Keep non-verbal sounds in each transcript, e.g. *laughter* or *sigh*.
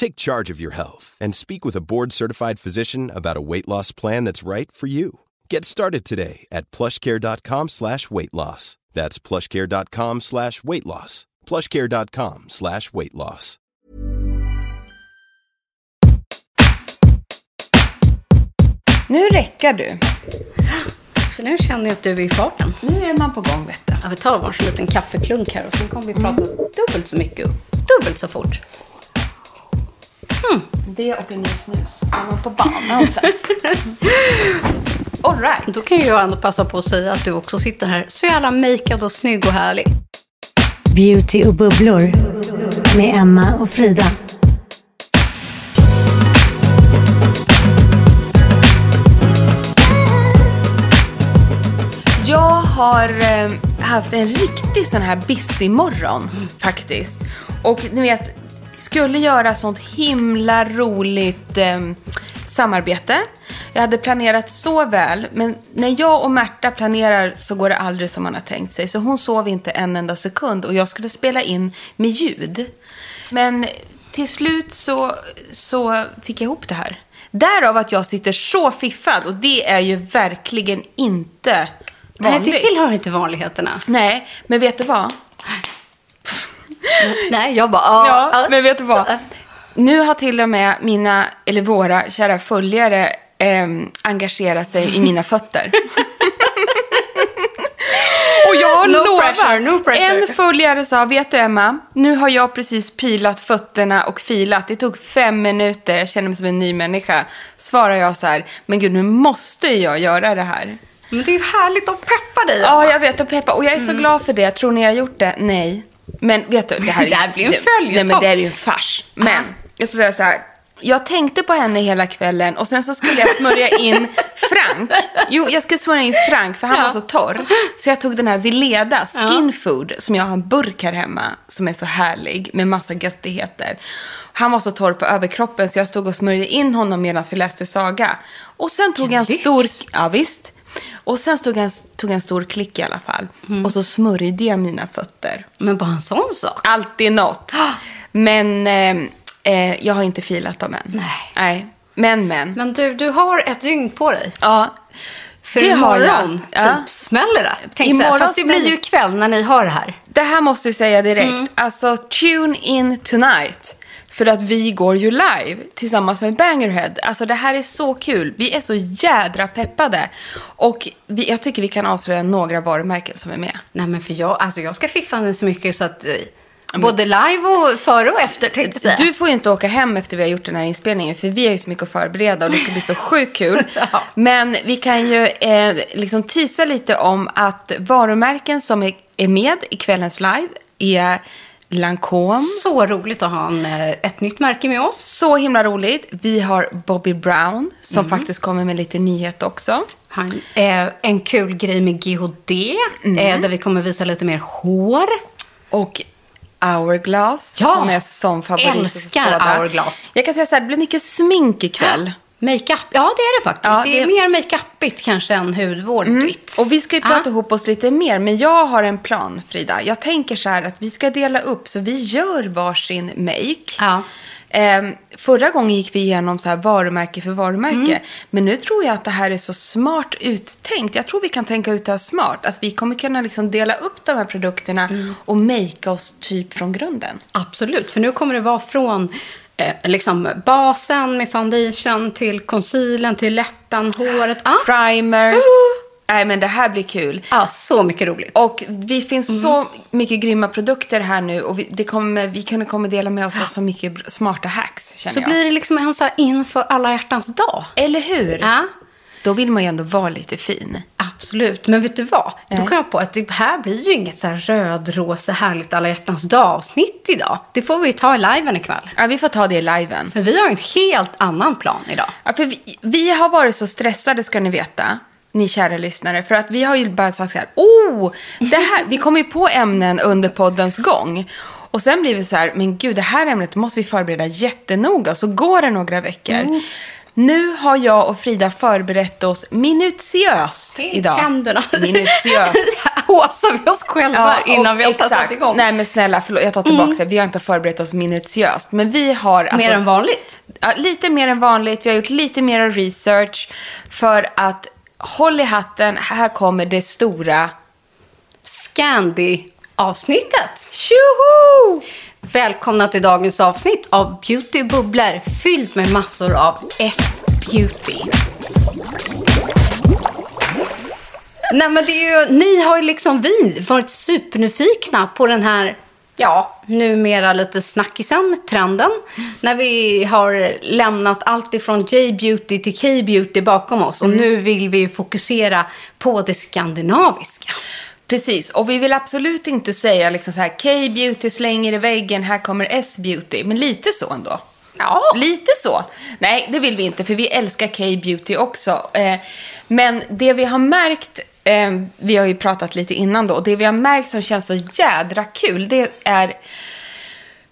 Take charge of your health and speak with a board-certified physician about a weight loss plan that's right for you. Get started today at plushcare.com slash weight loss. That's plushcare.com slash weight loss. plushcare.com slash weight loss. Nu räcker du. För nu känner jag att du är i farten. Nu är man på gång, vet du. Ja, vi tar varsin liten kaffeklunk här och sen kommer vi prata dubbelt så mycket och dubbelt så fort. Det och en ny snus. Så man på banan sen. *laughs* All right. Då kan ju jag ändå passa på att säga att du också sitter här så jävla makead och snygg och härlig. Beauty och bubblor med Emma och Frida. Jag har eh, haft en riktig sån här busy morgon faktiskt. Och ni vet, skulle göra sånt himla roligt eh, samarbete. Jag hade planerat så väl, men när jag och Märta planerar så går det aldrig som man har tänkt sig. Så hon sov inte en enda sekund och jag skulle spela in med ljud. Men till slut så, så fick jag ihop det här. Därav att jag sitter så fiffad och det är ju verkligen inte Nej, vanligt. det tillhör inte vanligheterna. Nej, men vet du vad? *laughs* Nej, jag bara... Ja, Ja, men vet du vad? Nu har till och med mina, eller våra kära följare ehm, engagerat sig i mina fötter. *laughs* Och jag No lovar, pressure, no pressure. en följare sa, vet du Emma, nu har jag precis pilat fötterna och filat. Det tog fem minuter, jag känner mig som en ny människa. Svarar jag så här, men gud nu måste jag göra det här. Men det är ju härligt att peppa dig. Ja, jag vet. Och peppa. Och jag är så glad för det. Tror ni jag har gjort det? Nej. Men vet du, det här, *laughs* är- Det här blir en följetong. Nej, men det är ju en fars. Men, jag ska säga så här. Jag tänkte på henne hela kvällen och sen så skulle jag smörja in *laughs* Frank. Jo, jag skulle smörja in Frank för han Ja. var så torr. Så jag tog den här Vileda Skin Food som jag har en burk här hemma som är så härlig med massa göttigheter. Han var så torr på överkroppen så jag stod och smörjde in honom medan vi läste saga. Och sen tog jag en stor... Ja, visst. Och sen stod jag tog jag en stor klick i alla fall. Mm. Och så smörjde jag mina fötter. Men bara en sån sak. Alltid något. Men eh, eh, jag har inte filat dem än. Nej. Nej. Men, men. Men du, du har ett dygn på dig. Ja. För Det har jag. imorgon Ja. typ smäller det. Tänk Imorgon fast det blir ju ikväll när ni har det här. Det här måste vi säga direkt. Mm. Alltså, tune in tonight. För att vi går ju live tillsammans med Bangerhead. Alltså det här är så kul. Vi är så jädra peppade. Och vi, jag tycker vi kan avslöja några varumärken som är med. Nej men för jag, alltså jag ska fiffa henne så mycket så att eh, både live och före och efter tänkte jag säga. Du får ju inte åka hem efter vi har gjort den här inspelningen för vi har ju så mycket att förbereda och det ska bli så sjukt kul. *laughs* Ja. Men vi kan ju eh, liksom tisa lite om att varumärken som är, är med i kvällens live är Lancôme. Så roligt att ha en, eh, ett nytt märke med oss. Så himla roligt. Vi har Bobby Brown som faktiskt kommer med lite nyhet också. Han, eh, en kul grej med GHD, eh, där vi kommer visa lite mer hår. Och Hourglass Ja! som är som favorit. hos Älskar. Hourglass. Jag kan säga så här, det blir mycket smink ikväll. Makeup, ja det är det faktiskt. Ja, det är det- Mm. mer makeupigt kanske än hudvårdigt. Och vi ska ju prata Ja. ihop oss lite mer, men jag har en plan, Frida. Jag tänker så här att vi ska dela upp, så vi gör varsin make. Ja. Ehm, förra gången gick vi igenom så här varumärke för varumärke. Mm. Men nu tror jag att det här är så smart uttänkt. Jag tror vi kan tänka ut det här smart. Att vi kommer kunna liksom dela upp de här produkterna Mm. och makea oss typ från grunden. Absolut, för nu kommer det vara från eh, liksom basen med foundation till concealern till läppen, håret. Ah. Primers. Nej, men det här blir kul. Ja, så mycket roligt. Och vi finns så mycket grymma produkter här nu och vi, det kommer, vi kommer kommer dela med oss av så mycket smarta hacks, känner så jag. blir det liksom en så här inför alla hjärtans dag. Eller hur? Ja, Då vill man ju ändå vara lite fin. absolut. Men vet du vad? Då Nej. kom jag på att det här blir ju inget så här rödrosa härligt alla hjärtans dag-avsnitt idag. Det får vi ju ta i liven ikväll. Ja, vi får ta det i liven. För vi har en helt annan plan idag. Ja, för vi, vi har varit så stressade, ska ni veta, ni kära lyssnare, för att vi har ju bara sagt så här, oh, det här, vi kommer ju på ämnen under poddens gång. Och sen blir vi så här, men gud, det här ämnet måste vi förbereda jättenoga. Så går det några veckor. Nu har jag och Frida förberett oss minutiöst idag. Tänderna. Minutiöst. *laughs* Håsar vi oss själva innan vi har satt igång. Nej, men snälla, förlåt, jag tar tillbaka det. Vi har inte förberett oss minutiöst. Men vi har... Alltså, Mer än vanligt. Ja, lite mer än vanligt. Vi har gjort lite mer research för att håll i hatten, här kommer det stora. Scandi-avsnittet. Tjoho! Välkomna till dagens avsnitt av Beauty Bubblor fyllt med massor av S-beauty. Nej men det är ju, ni har ju liksom vi varit supernyfikna på den här, ja, numera lite snackisen, trenden. När vi har lämnat allt ifrån J-beauty till K-beauty bakom oss. Och nu vill vi fokusera på det skandinaviska. Precis, och vi vill absolut inte säga liksom så här K-beauty slänger i väggen, här kommer S-beauty. Men lite så ändå. Ja. Lite så. Nej, det vill vi inte, för vi älskar K-beauty också. Eh, men det vi har märkt, eh, vi har ju pratat lite innan då, och det vi har märkt som känns så jädra kul, det är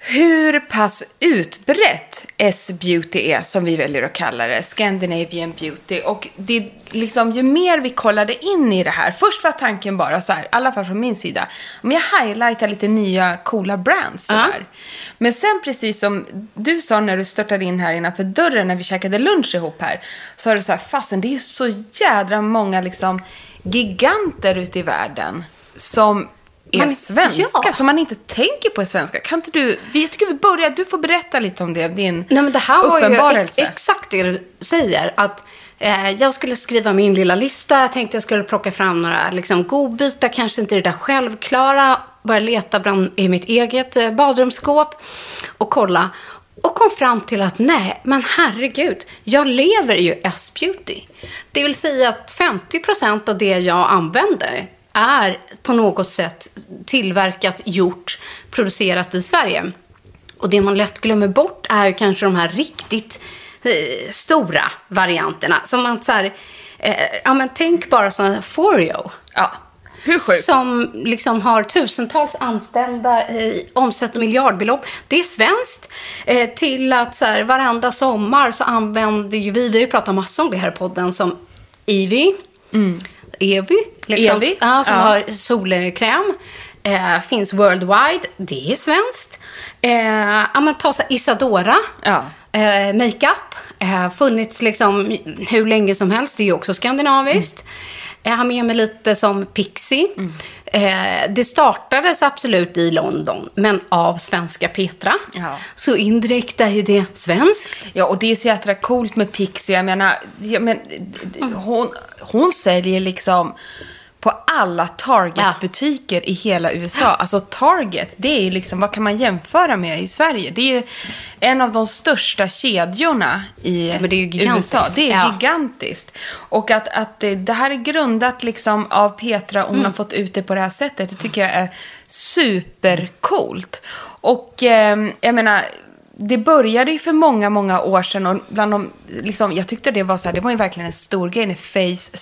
hur pass utbrett S-beauty är, som vi väljer att kalla det, Scandinavian beauty. Och det liksom, ju mer vi kollade in i det här, först var tanken bara så här, i alla fall från min sida, om jag highlightar lite nya coola brands så Ja. där. Men sen precis som du sa när du störtade in här innanför dörren när vi käkade lunch ihop här, så har du så här, fasen det är ju så jädra många liksom giganter ute i världen som är Man- svenska, ja. som man inte tänker på är svenska. Kan inte du, vi tycker vi börjar, du får berätta lite om det, din Nej, men det här var ju uppenbarelse. ex- exakt det du säger. Att eh, jag skulle skriva min lilla lista. Jag tänkte jag skulle plocka fram några liksom, godbitar. Kanske inte det där självklara. Börja leta bland, i mitt eget eh, badrumsskåp. Och kolla. Och kom fram till att nej, men herregud. Jag lever ju S-beauty. Det vill säga att 50% av det jag använder är på något sätt tillverkat, gjort, producerat i Sverige. Och det man lätt glömmer bort är ju kanske de här riktigt eh, stora varianterna. Som man så här, eh, ja men tänk bara sådana här Foreo. Ja, hur sjukt? Som liksom har tusentals anställda, eh, omsätter miljardbelopp. Det är svenskt. Eh, till att så här, varenda sommar så använder ju vi, vi har ju pratat massor om det här i podden, som Evi. Evi. Liksom, Evi, Ja, som ja. har solkräm. Eh, finns worldwide. Det är svenskt. Eh, ja, men ta så Isadora. Ja. Eh, makeup. Eh, funnits liksom hur länge som helst. Det är ju också skandinaviskt. Jag har med mig lite som Pixie. Eh, det startades absolut i London, men av svenska Petra. Ja. Så indirekt är ju det svenskt. Ja, och det är så jädra coolt med Pixie. Jag menar, ja, men, hon, hon säljer liksom på alla Target-butiker i hela USA. Alltså Target, det är liksom, vad kan man jämföra med i Sverige? Det är en av de största kedjorna i men det. USA. Det är Ja. gigantiskt. Och att, att det, här är grundat liksom av Petra och hon har fått ut det på det här sättet, det tycker jag är supercoolt. Och eh, jag menar, det började ju för många, många år sedan och bland de, liksom, jag tyckte det var så här, det var ju verkligen en stor grej när Face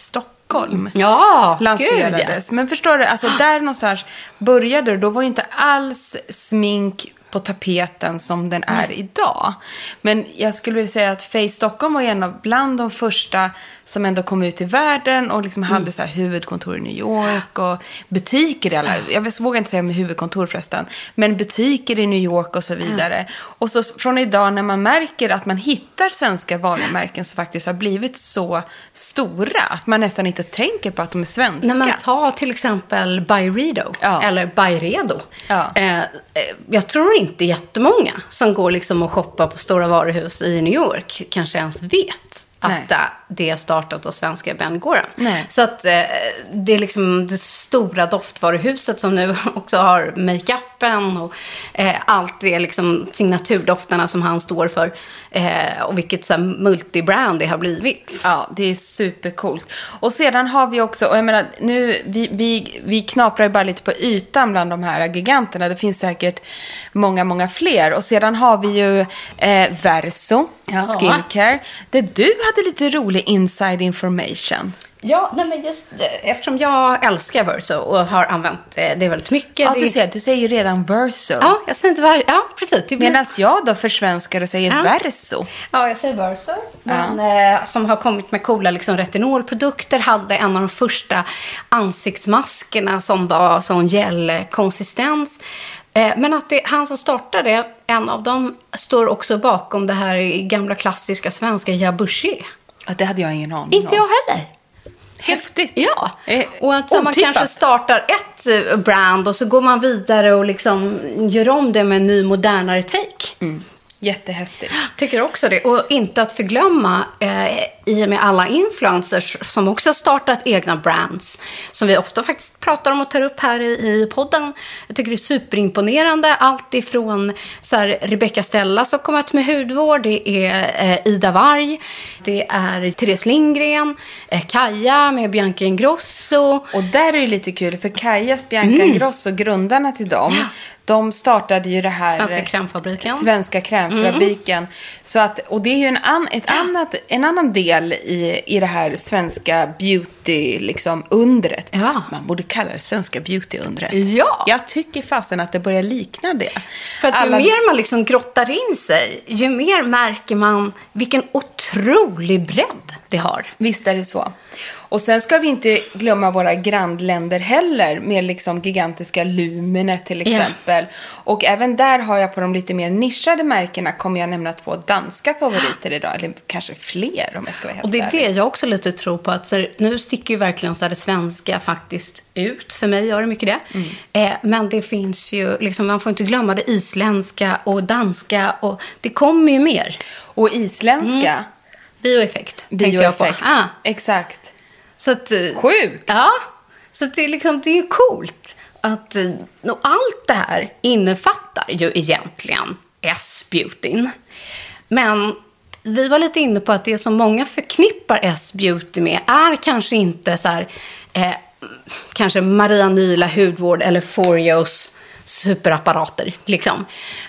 Stockholm Ja, lanserades. Men förstår du, alltså där någonstans började det, då var inte alls smink på tapeten som den är idag. Men jag skulle vilja säga att Face Stockholm var en av bland de första som ändå kom ut i världen och liksom hade så här huvudkontor i New York och butiker i alla, jag vågar inte säga med huvudkontor förresten, men butiker i New York och så vidare. Och så från idag när man märker att man hittar svenska varumärken som faktiskt har blivit så stora att man nästan inte tänker på att de är svenska. När man tar till exempel Byredo, Ja. eller Byredo. Ja. Eh, eh, jag tror inte jättemånga som går liksom och shoppar på stora varuhus i New York kanske ens vet att eh, det är startat av svenska Ben Gorham. Nej. Så att eh, det är liksom det stora doftvaruhuset som nu *laughs* också har makeupen och eh, allt det liksom signaturdofterna som han står för. Eh, och vilket så här, multibrand det har blivit. Ja, det är supercoolt. Och sedan har vi också, och jag menar, nu, vi, vi, vi knaprar ju bara lite på ytan bland de här giganterna. Det finns säkert många, många fler. Och sedan har vi ju eh, Verso, Ja. Skincare, där du hade lite rolig inside information. Ja, nej men just eh, eftersom jag älskar Verso och har använt eh, det väldigt mycket. Ja, det, du säger, du säger ju redan Verso. Ja, jag säger inte var... Ja, precis. Blir... Medan jag då försvenskar och säger Ja. Verso. Ja, jag säger Verso. Men, eh, som har kommit med coola liksom, retinolprodukter. Hade en av de första ansiktsmaskerna som var sån gelkonsistens. Eh, men att det, han som startade, en av dem, står också bakom det här gamla klassiska svenska Jabushi. Ja, det hade jag ingen aning Inte om. jag heller. Häftigt. Ja, Eh, och att så man otippat. kanske startar ett eh, brand och så går man vidare och liksom gör om det med en ny modernare take. Mm. Jättehäftigt. Tycker också det. Och inte att förglömma, eh, i och med alla influencers som också har startat egna brands, som vi ofta faktiskt pratar om och tar upp här i, podden. Jag tycker det är superimponerande. Allt ifrån så här, Rebecca Stella som kommer ut med hudvård, det är eh, Ida Warg, det är Therese Lindgren, eh, Kaja med Bianca Ingrosso. Och där är det lite kul, för Kajas, Bianca Mm. Ingrosso, grundarna till dem, de startade ju det här... Svenska eh, krämfabriken. Mm. Svenska krämfabriken. Så att, och det är ju en, an, ett annat, en annan del i, i det här svenska beauty, liksom, undret. Ja. Man borde kalla det svenska beauty-undret. Ja. Jag tycker fasen att det börjar likna det. För att ju Alla- mer man liksom grottar in sig, ju mer märker man vilken otrolig bredd det har. Visst är det så. Och sen ska vi inte glömma våra grannländer heller med liksom gigantiska Lumene till exempel. Och även där har jag på de lite mer nischade märkena kommer jag nämna två danska favoriter idag. Eller kanske fler om jag ska vara helt Och det är ärlig. det jag också lite tror på. att här, Nu sticker ju verkligen så här, det svenska faktiskt ut. För mig gör det mycket det. Mm. Eh, men det finns ju, liksom, man får inte glömma det isländska och danska. Och det kommer ju mer. Och isländska. Bioeffekt, Mm. tänkte jag på. Bioeffekt. Ah, Exakt. Så att, eh, Sjukt! Ja, så det är, liksom, det är ju coolt att eh, och allt det här innefattar ju egentligen S-beautyn. Men vi var lite inne på att det som många förknippar S-beauty med är kanske inte så här, eh, kanske Maria Nila hudvård eller Forios superapparater. Liksom.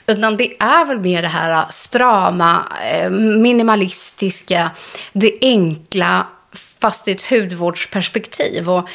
Utan det är väl mer det här strama, eh, minimalistiska, det enkla fast i ett hudvårdsperspektiv. Och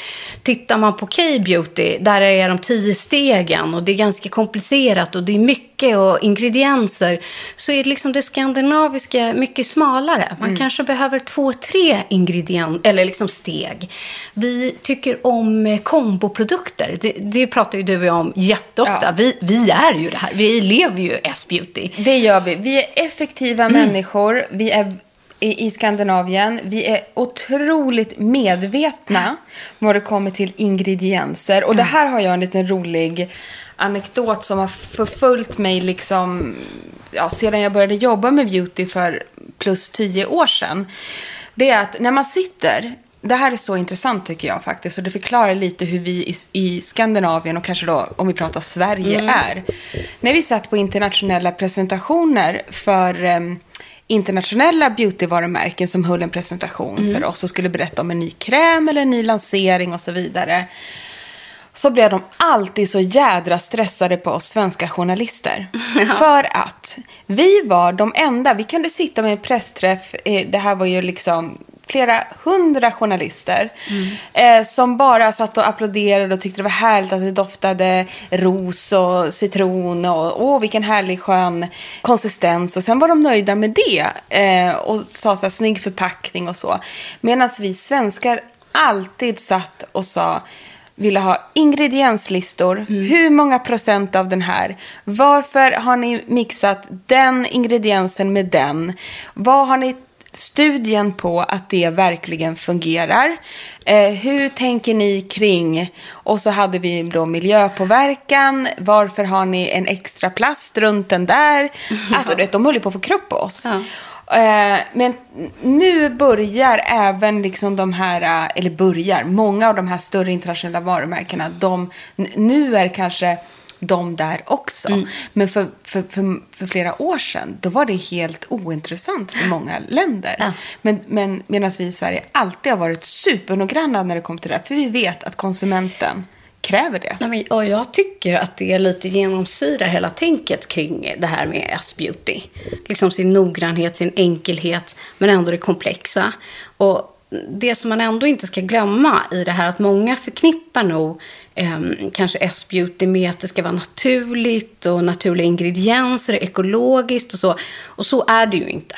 tittar man på K-beauty, där är de tio stegen och det är ganska komplicerat och det är mycket och ingredienser. Så är det liksom det skandinaviska mycket smalare. Man kanske behöver två, tre ingredienser, eller liksom steg. Vi tycker om komboprodukter. Det, det pratar ju du och jag om jätteofta. Ja. Vi, vi är ju det här. Vi lever ju S-beauty. Det gör vi. Vi är effektiva Mm. människor. Vi är i, i Skandinavien. Vi är otroligt medvetna vad det kommer till ingredienser. Och det här har jag en liten rolig anekdot som har förföljt mig liksom, ja, sedan jag började jobba med beauty för plus tio år sedan. Det är att när man sitter det här är så intressant tycker jag faktiskt. Och det förklarar lite hur vi i, Skandinavien och kanske då om vi pratar Sverige är. När vi satt på internationella presentationer för em, internationella beautyvarumärken som höll en presentation för oss och skulle berätta om en ny kräm eller en ny lansering och så vidare. Så blev de alltid så jädra stressade på oss svenska journalister. *laughs* För att vi var de enda, vi kunde sitta med en pressträff, eh, det här var ju liksom flera hundra journalister eh, som bara satt och applåderade och tyckte det var härligt att det doftade ros och citron och åh vilken härlig skön konsistens och sen var de nöjda med det eh, och sa så här snygg förpackning och så. Medan vi svenskar alltid satt och sa ville ha ingredienslistor. Hur många procent av den här? Varför har ni mixat den ingrediensen med den? Vad har ni studien på att det verkligen fungerar? Eh, hur tänker ni kring? Och så hade vi då miljöpåverkan. Varför har ni en extra plast runt den där? *laughs* Alltså, du vet, de höll ju på att få krupp på oss. Ja. Eh, Men nu börjar även liksom de här, eh, eller börjar, många av de här större internationella varumärkena, de, nu är kanske de där också. Mm. Men för, för, för, för flera år sedan, då var det helt ointressant för många länder. Ja. Men, men medan vi i Sverige alltid har varit supernoggranna när det kommer till det här, för vi vet att konsumenten kräver det. Nej, men, och jag tycker att det lite genomsyrar hela tänket kring det här med S-beauty. Liksom sin noggrannhet, sin enkelhet, men ändå det komplexa. Och det som man ändå inte ska glömma i det här att många förknippar nog ehm, kanske S-beauty med att det ska vara naturligt och naturliga ingredienser, ekologiskt och så. Och så är det ju inte.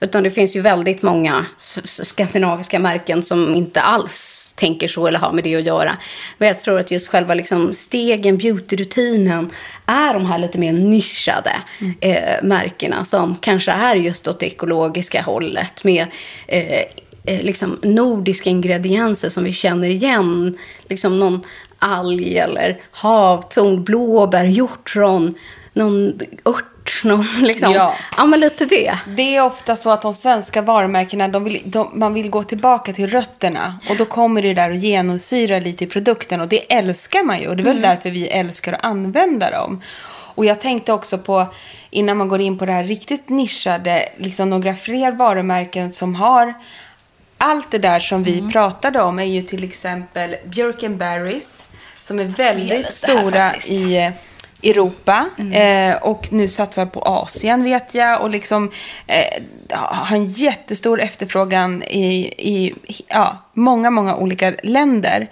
Utan det finns ju väldigt många skandinaviska märken som inte alls tänker så eller har med det att göra. Men jag tror att just själva liksom stegen, beautyrutinen, är de här lite mer nischade eh, märkena som kanske är just åt det ekologiska hållet med eh, eh, liksom nordiska ingredienser som vi känner igen. Liksom någon alg eller havtorn, blåbär, hjortron, någon ört, någon *laughs* liksom. Ja. ja men lite det. Det är ofta så att de svenska varumärkena, de vill, de, man vill gå tillbaka till rötterna. Och då kommer det där och genomsyra lite i produkten. Och det älskar man ju. Och det är väl därför vi älskar att använda dem. Och jag tänkte också på, innan man går in på det här riktigt nischade, liksom några fler varumärken som har allt det där som vi pratade om är ju till exempel Björken Berries som är väldigt här stora faktiskt. i eh, Europa eh, och nu satsar på Asien vet jag och liksom eh, har en jättestor efterfrågan i, i ja, många, många olika länder.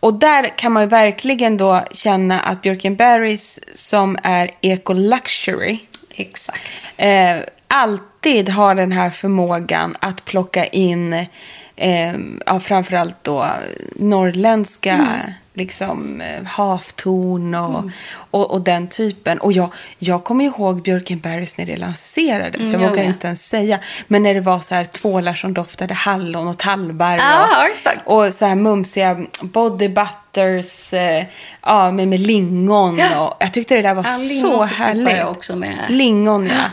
Och där kan man ju verkligen då känna att Björken Berries som är eco-luxury Exakt. eh, alltid har den här förmågan att plocka in eh, ja, framförallt då norrländska liksom, eh, havtorn och, och, och den typen. Och jag, jag kommer ihåg Björkenberries när det lanserades. Mm, jag jag vågar inte ens säga. Men när det var så här tvålar som doftade hallon och tallbarr. Ja, och, exakt. och så här mumsiga body butters eh, ja, med, med lingon. Ja. Och, jag tyckte det där var Ja, så härligt. jag också med. Lingon, ja.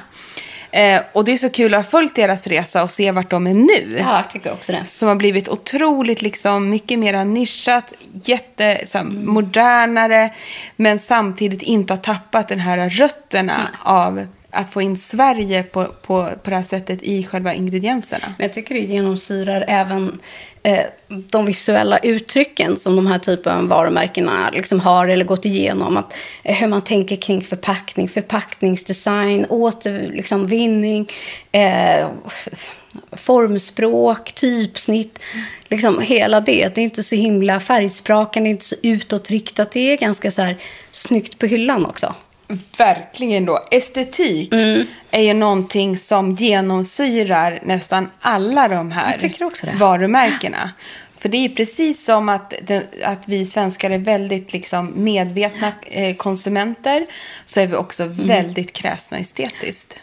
Eh, och det är så kul att ha följt deras resa och se vart de är nu. Ja, jag tycker också det. Som har blivit otroligt, liksom, mycket mer nischat, jätte, så här, Mm. modernare, men samtidigt inte har tappat den här rötterna av att få in Sverige på, på, på det här sättet i själva ingredienserna. Men jag tycker det genomsyrar även Eh, de visuella uttrycken som de här typen av varumärkena liksom har eller gått igenom. Att, eh, hur man tänker kring förpackning, förpackningsdesign, återvinning, liksom, vinning, eh, formspråk, typsnitt. Liksom hela det. Det är inte så himla färgsprakande, inte så utåtriktat. Det är ganska så här snyggt på hyllan också. Verkligen då. Estetik Mm. är ju någonting som genomsyrar nästan alla de här varumärkena. För det är precis som att, den, att vi svenskar är väldigt liksom medvetna eh, konsumenter så är vi också Mm. väldigt kräsna estetiskt.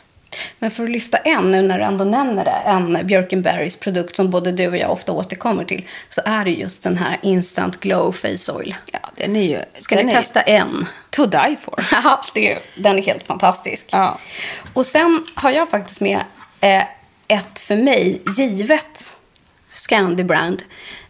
Men för att lyfta en, nu när du ändå nämner det, en Björkenberrys produkt som både du och jag ofta återkommer till, så är det just den här Instant Glow Face Oil. Ja, den är ju Ska ni testa en? to die for. *laughs* Ja, det är, den är helt fantastisk. Ja. Och sen har jag faktiskt med eh, ett för mig givet Scandi Brand,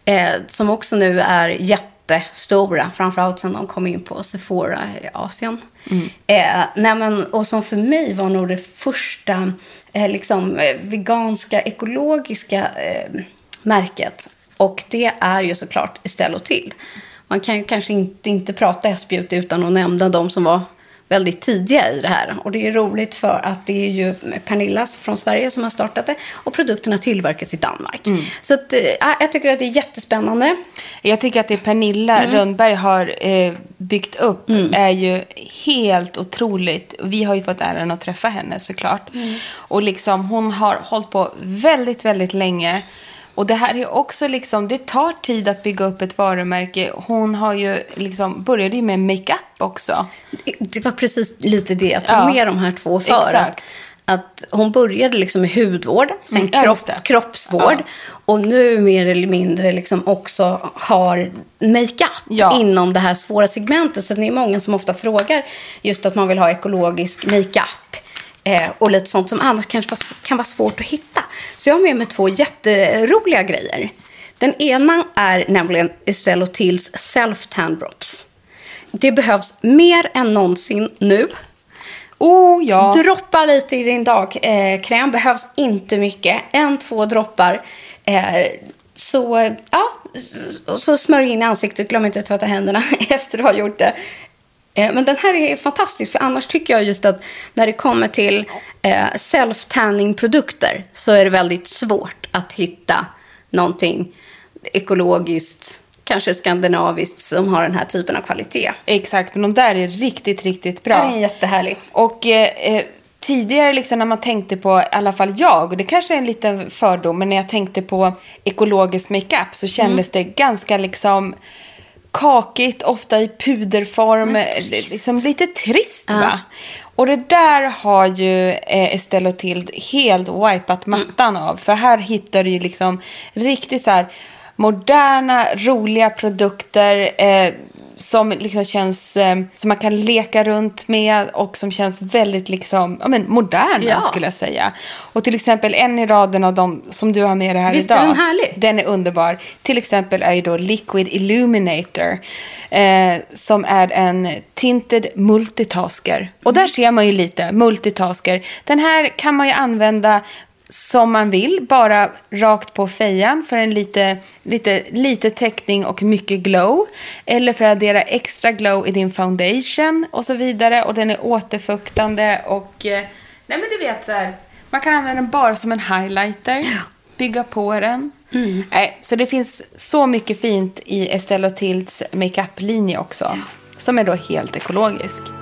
eh, som också nu är jättestora, framförallt sen de kom in på Sephora i Asien. Mm. Eh, nej men, och som för mig var nog det första eh, liksom, eh, veganska, ekologiska eh, märket. Och det är ju såklart Estelle till. Man kan ju kanske inte, inte prata s utan att nämna de som var väldigt tidiga i det här. Och det är roligt för att det är ju Pernilla från Sverige som har startat det och produkterna tillverkas i Danmark. Mm. Så att, äh, jag tycker att det är jättespännande. Jag tycker att det Pernilla Mm. Rönnberg har eh, byggt upp är ju helt otroligt. Vi har ju fått äran att träffa henne såklart. Mm. Och liksom hon har hållit på väldigt, väldigt länge. Och det här är också liksom, det tar tid att bygga upp ett varumärke. Hon har ju liksom, började ju med makeup också. Det var precis lite det jag tog Ja. med de här två för. Exakt. Att, hon började liksom med hudvård, sen Mm, kropp, kroppsvård Ja. och nu mer eller mindre liksom också har makeup Ja. inom det här svåra segmentet. Så det är många som ofta frågar just att man vill ha ekologisk makeup. Eh, och lite sånt som annars kanske kan vara svårt att hitta. Så jag har med mig två jätteroliga grejer. Den ena är nämligen Estelle Tills Self Tan Drops. Det behövs mer än någonsin nu. Oh ja. Droppa lite i din dagkräm. Eh, behövs inte mycket. En, två droppar. Eh, så, ja, så, så smörj in i ansiktet. Glöm inte att tvätta händerna *laughs* efter du har gjort det. Eh, men den här är fantastisk, för annars tycker jag just att när det kommer till eh, self-tanning-produkter så är det väldigt svårt att hitta någonting ekologiskt, kanske skandinaviskt, som har den här typen av kvalitet. Exakt, men de där är riktigt, riktigt Den bra. är jättehärlig. Och eh, eh, tidigare liksom när man tänkte på, i alla fall jag, och det kanske är en liten fördom, men när jag tänkte på ekologisk makeup så kändes det ganska liksom kakigt, ofta i puderform, liksom lite trist va? Och det där har ju eh, Estelle och Tild helt wipat mattan av. För här hittar du ju liksom riktigt så här moderna, roliga produkter eh, som liksom känns, eh, som man kan leka runt med och som känns väldigt liksom, ja men moderna Ja. skulle jag säga. Och till exempel en i raden av dem som du har med dig här Visst idag. är den härlig? Den är underbar. Till exempel är ju då Liquid Illuminator. Eh, som är en tinted multitasker. Och där ser man ju lite multitasker. Den här kan man ju använda som man vill, bara rakt på fejan för en lite, lite, lite täckning och mycket glow. Eller för att addera extra glow i din foundation och så vidare. Och den är återfuktande och, eh, nej men du vet så här, man kan använda den bara som en highlighter, bygga på den. Nej, så det finns så mycket fint i Estelle och Tilds makeup-linje också. Som är då helt ekologisk.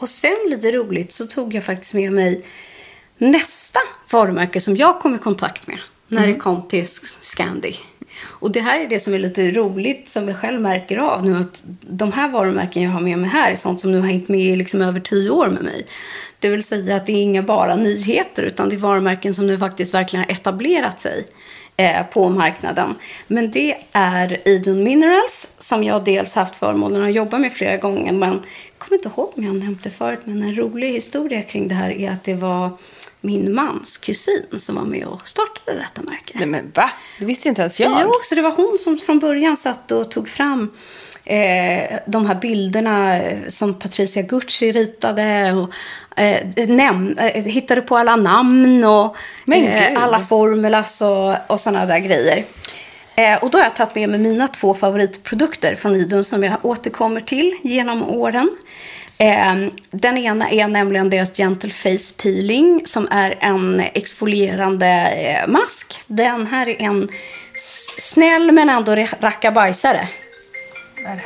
Och sen lite roligt så tog jag faktiskt med mig nästa varumärke som jag kom i kontakt med när det kom till Scandi. Och det här är det som är lite roligt som jag själv märker av nu att de här varumärken jag har med mig här är sånt som nu har hängt med i liksom över tio år med mig. Det vill säga att det är inga bara nyheter utan det är varumärken som nu faktiskt verkligen har etablerat sig eh, på marknaden. Men det är Idun Minerals som jag dels haft förmånen att jobba med flera gånger. Men jag kommer inte ihåg om jag nämnt det förut, men en rolig historia kring det här är att det var min mans kusin som var med och startade detta märke. Nej men va? Det visste inte ens jag. Jo, så det var hon som från början satt och tog fram eh, de här bilderna eh, som Patricia Gucci ritade. Och, eh, näm- eh, hittade på alla namn och eh, alla formulas och, och sådana där grejer. Eh, och då har jag tagit med mig mina två favoritprodukter från Idun som jag återkommer till genom åren. Eh, den ena är nämligen deras Gentle Face Peeling som är en exfolierande eh, mask. Den här är en snäll men ändå re- rackabajsare.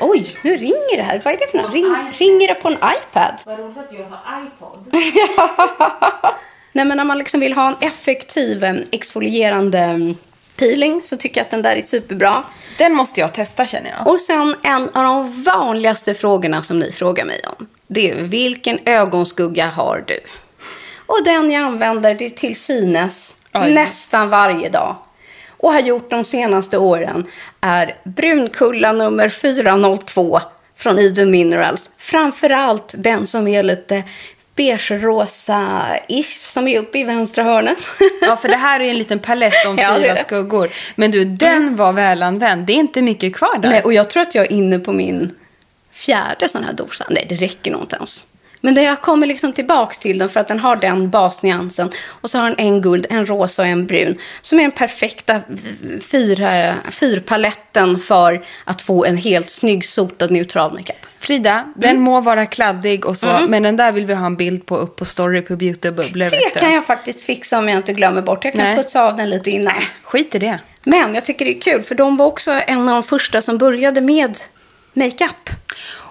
Oj, nu ringer det här. Vad är det för något? Ring, ringer det på en iPad? Vad roligt att jag sa iPod. *laughs* Nej, men när man liksom vill ha en effektiv eh, exfolierande mm, peeling så tycker jag att den där är superbra. Den måste jag testa känner jag. Och sen en av de vanligaste frågorna som ni frågar mig om. Det är vilken ögonskugga har du? Och den jag använder det till synes Oj. nästan varje dag. Och har gjort de senaste åren är Brunkulla nummer 402 från Idun Minerals. Framförallt den som är lite beige-rosa-ish som är uppe i vänstra hörnet. Ja, för det här är en liten palett om *laughs* Ja, fyra det. skuggor. Men du, den var välanvänd. Det är inte mycket kvar där. Nej, och jag tror att jag är inne på min fjärde sån här dosa. Nej, det räcker nog inte ens. Men det jag kommer liksom tillbaks till den för att den har den basnyansen. Och så har den en guld, en rosa och en brun. Som är den perfekta v- fyra, fyrpaletten för att få en helt snygg sotad neutral makeup. Frida, den må vara kladdig och så, men den där vill vi ha en bild på upp på story på Beauty och Bubblor. vet Det kan jag faktiskt fixa om jag inte glömmer bort. Jag kan Nej. putsa av den lite innan. Skit i det. Men jag tycker det är kul för de var också en av de första som började med makeup.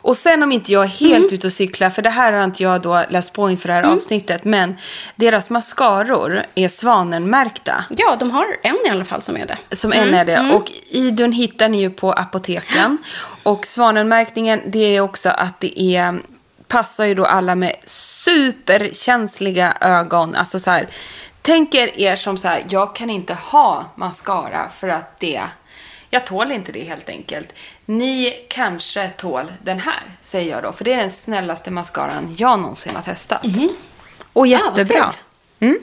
Och sen om inte jag är helt ute och cyklar, för det här har inte jag då läst på inför det här avsnittet, men deras mascaror är svanenmärkta. Ja, de har en i alla fall som är det. Som en är det. Och Idun hittar ni ju på apoteken. Och svanenmärkningen, det är också att det är, passar ju då alla med superkänsliga ögon. Alltså så här, tänk er er som så här, jag kan inte ha mascara för att det, jag tål inte det helt enkelt. Ni kanske tål den här, säger jag då. För det är den snällaste mascaran jag någonsin har testat. Och Ah, jättebra. kul.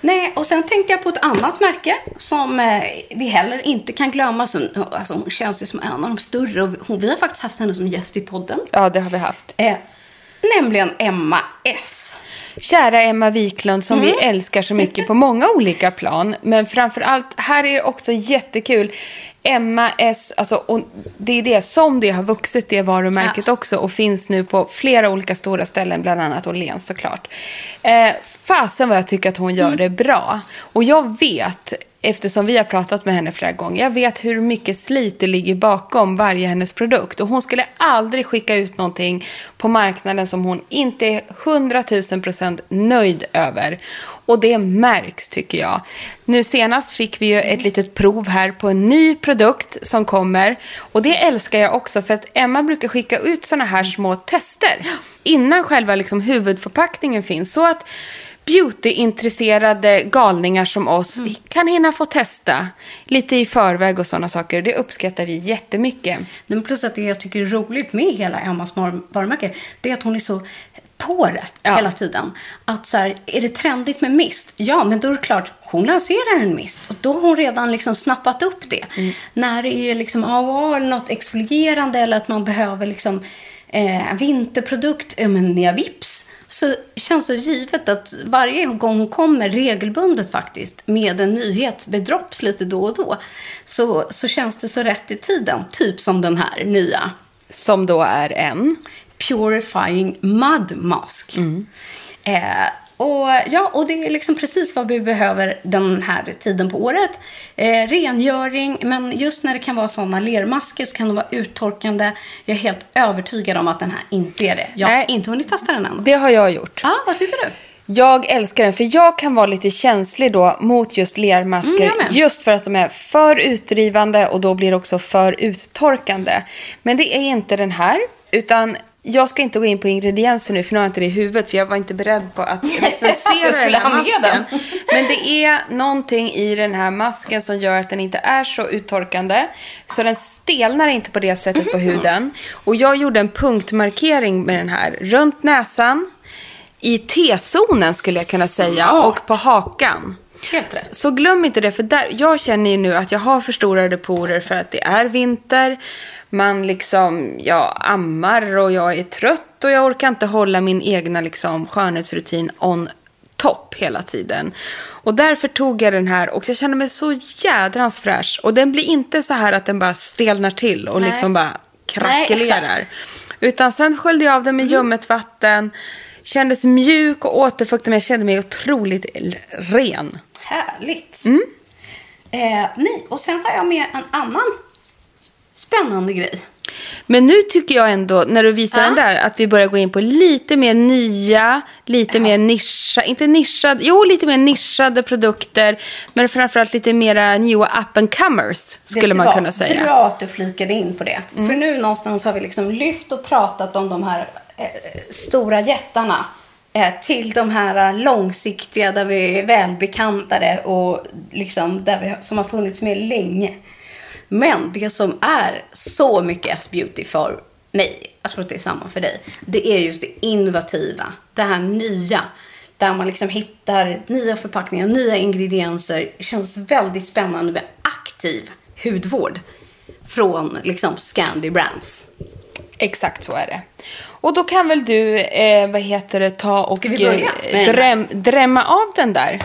Nej, och sen tänkte jag på ett annat märke som eh, vi heller inte kan glömma. Som, alltså, hon känns ju som en av de större och hon, vi har faktiskt haft henne som gäst i podden. Ja, det har vi haft. Eh, nämligen Emma S. Kära Emma Wiklund som vi älskar så mycket på många olika plan. Men framför allt, här är det också jättekul. Emma S, alltså, och det är det som det har vuxit, det varumärket också. Och finns nu på flera olika stora ställen, bland annat Åhléns såklart. Eh, fasen vad jag tycker att hon gör det bra. Och jag vet, eftersom vi har pratat med henne flera gånger, jag vet hur mycket slit det ligger bakom varje hennes produkt. Och hon skulle aldrig skicka ut någonting på marknaden som hon inte är 100 000 procent nöjd över. Och det märks tycker jag. Nu senast fick vi ju ett litet prov här på en ny produkt som kommer. Och det älskar jag också för att Emma brukar skicka ut såna här små tester innan själva liksom huvudförpackningen finns. Så att beautyintresserade galningar som oss kan hinna få testa lite i förväg och sådana saker. Det uppskattar vi jättemycket. Men plus att det jag tycker är roligt med hela Emmas var- varumärke, det är att hon är så på det Ja. hela tiden. Att så här, är det trendigt med mist? Ja, men då är det klart, hon lanserar en mist. Och då har hon redan liksom snappat upp det. När det är liksom AHA eller något exfolierande eller att man behöver liksom eh, vinterprodukt, ja men ja, vips. Så känns det givet att varje gång hon kommer regelbundet faktiskt med en nyhet med drops lite då och då så, så känns det så rätt i tiden. Typ som den här nya Som då är en. Purifying Mud Mask. Eh, och, ja, och det är liksom precis vad vi behöver den här tiden på året. Eh, rengöring, men just när det kan vara sådana lermasker så kan de vara uttorkande. Jag är helt övertygad om att den här inte är det. Jag har inte hunnit testa den än. Det har jag gjort. Ja, vad tyckte du? Jag älskar den, för jag kan vara lite känslig då mot just lermasker. Mm, just för att de är för utdrivande och då blir det också för uttorkande. Men det är inte den här, utan jag ska inte gå in på ingredienser nu, för nu har jag inte det i huvudet, för jag var inte beredd på att *laughs* recensera den här masken. den. Men det är någonting i den här masken som gör att den inte är så uttorkande. Så den stelnar inte på det sättet på huden. Och jag gjorde en punktmarkering med den här runt näsan, i T-zonen skulle jag kunna säga Smart. och på hakan. Helt rätt. Så glöm inte det, för där, jag känner ju nu att jag har förstorade porer för att det är vinter. Man liksom, jag ammar och jag är trött och jag orkar inte hålla min egna liksom, skönhetsrutin on topp hela tiden. Och därför tog jag den här och jag känner mig så jädrans fräsch. Och den blir inte så här att den bara stelnar till och Nej. liksom bara krackelerar. Utan sen sköljde jag av den med ljummet vatten. Kändes mjuk och återfuktad men jag kände mig otroligt ren. Härligt. Mm. Eh, nej, och sen har jag med en annan spännande grej. Men nu tycker jag ändå, när du visar Ja. den där, att vi börjar gå in på lite mer nya, lite mer nischa, inte nischade, jo lite mer nischade produkter, men framförallt lite mera newa up and comers, skulle man vad? kunna säga. Mm. Bra att du flikade in på det. För nu någonstans har vi liksom lyft och pratat om de här eh, stora jättarna Eh, till de här eh, långsiktiga där vi är välbekantade och liksom där vi, som har funnits med länge. Men det som är så mycket S-beauty för mig, jag tror att det är samma för dig, det är just det innovativa, det här nya. Där man liksom hittar nya förpackningar, nya ingredienser. Det känns väldigt spännande med aktiv hudvård från liksom Scandi Brands. Exakt så är det. Och då kan väl du, eh, vad heter det, ta och eh, dräm, drämma av den där.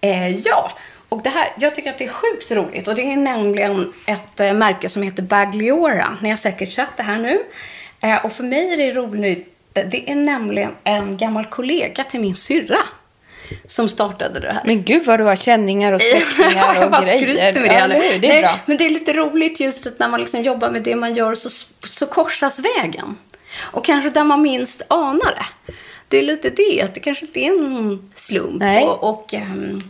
Eh, ja, och det här, jag tycker att det är sjukt roligt. Och det är nämligen ett eh, märke som heter Bagliora. Ni har säkert sett det här nu. Eh, och för mig är det roligt. Det är nämligen en gammal kollega till min syrra som startade det här. Men gud vad du har känningar och *laughs* släktingar jag och bara grejer. skryter med det. Ja, nu. Det är Nej, bra. Men det är lite roligt just att när man liksom jobbar med det man gör så, så korsas vägen. Och kanske där man minst anar det. Det är lite det, att det kanske inte är en slump. Nej. Och, och ehm,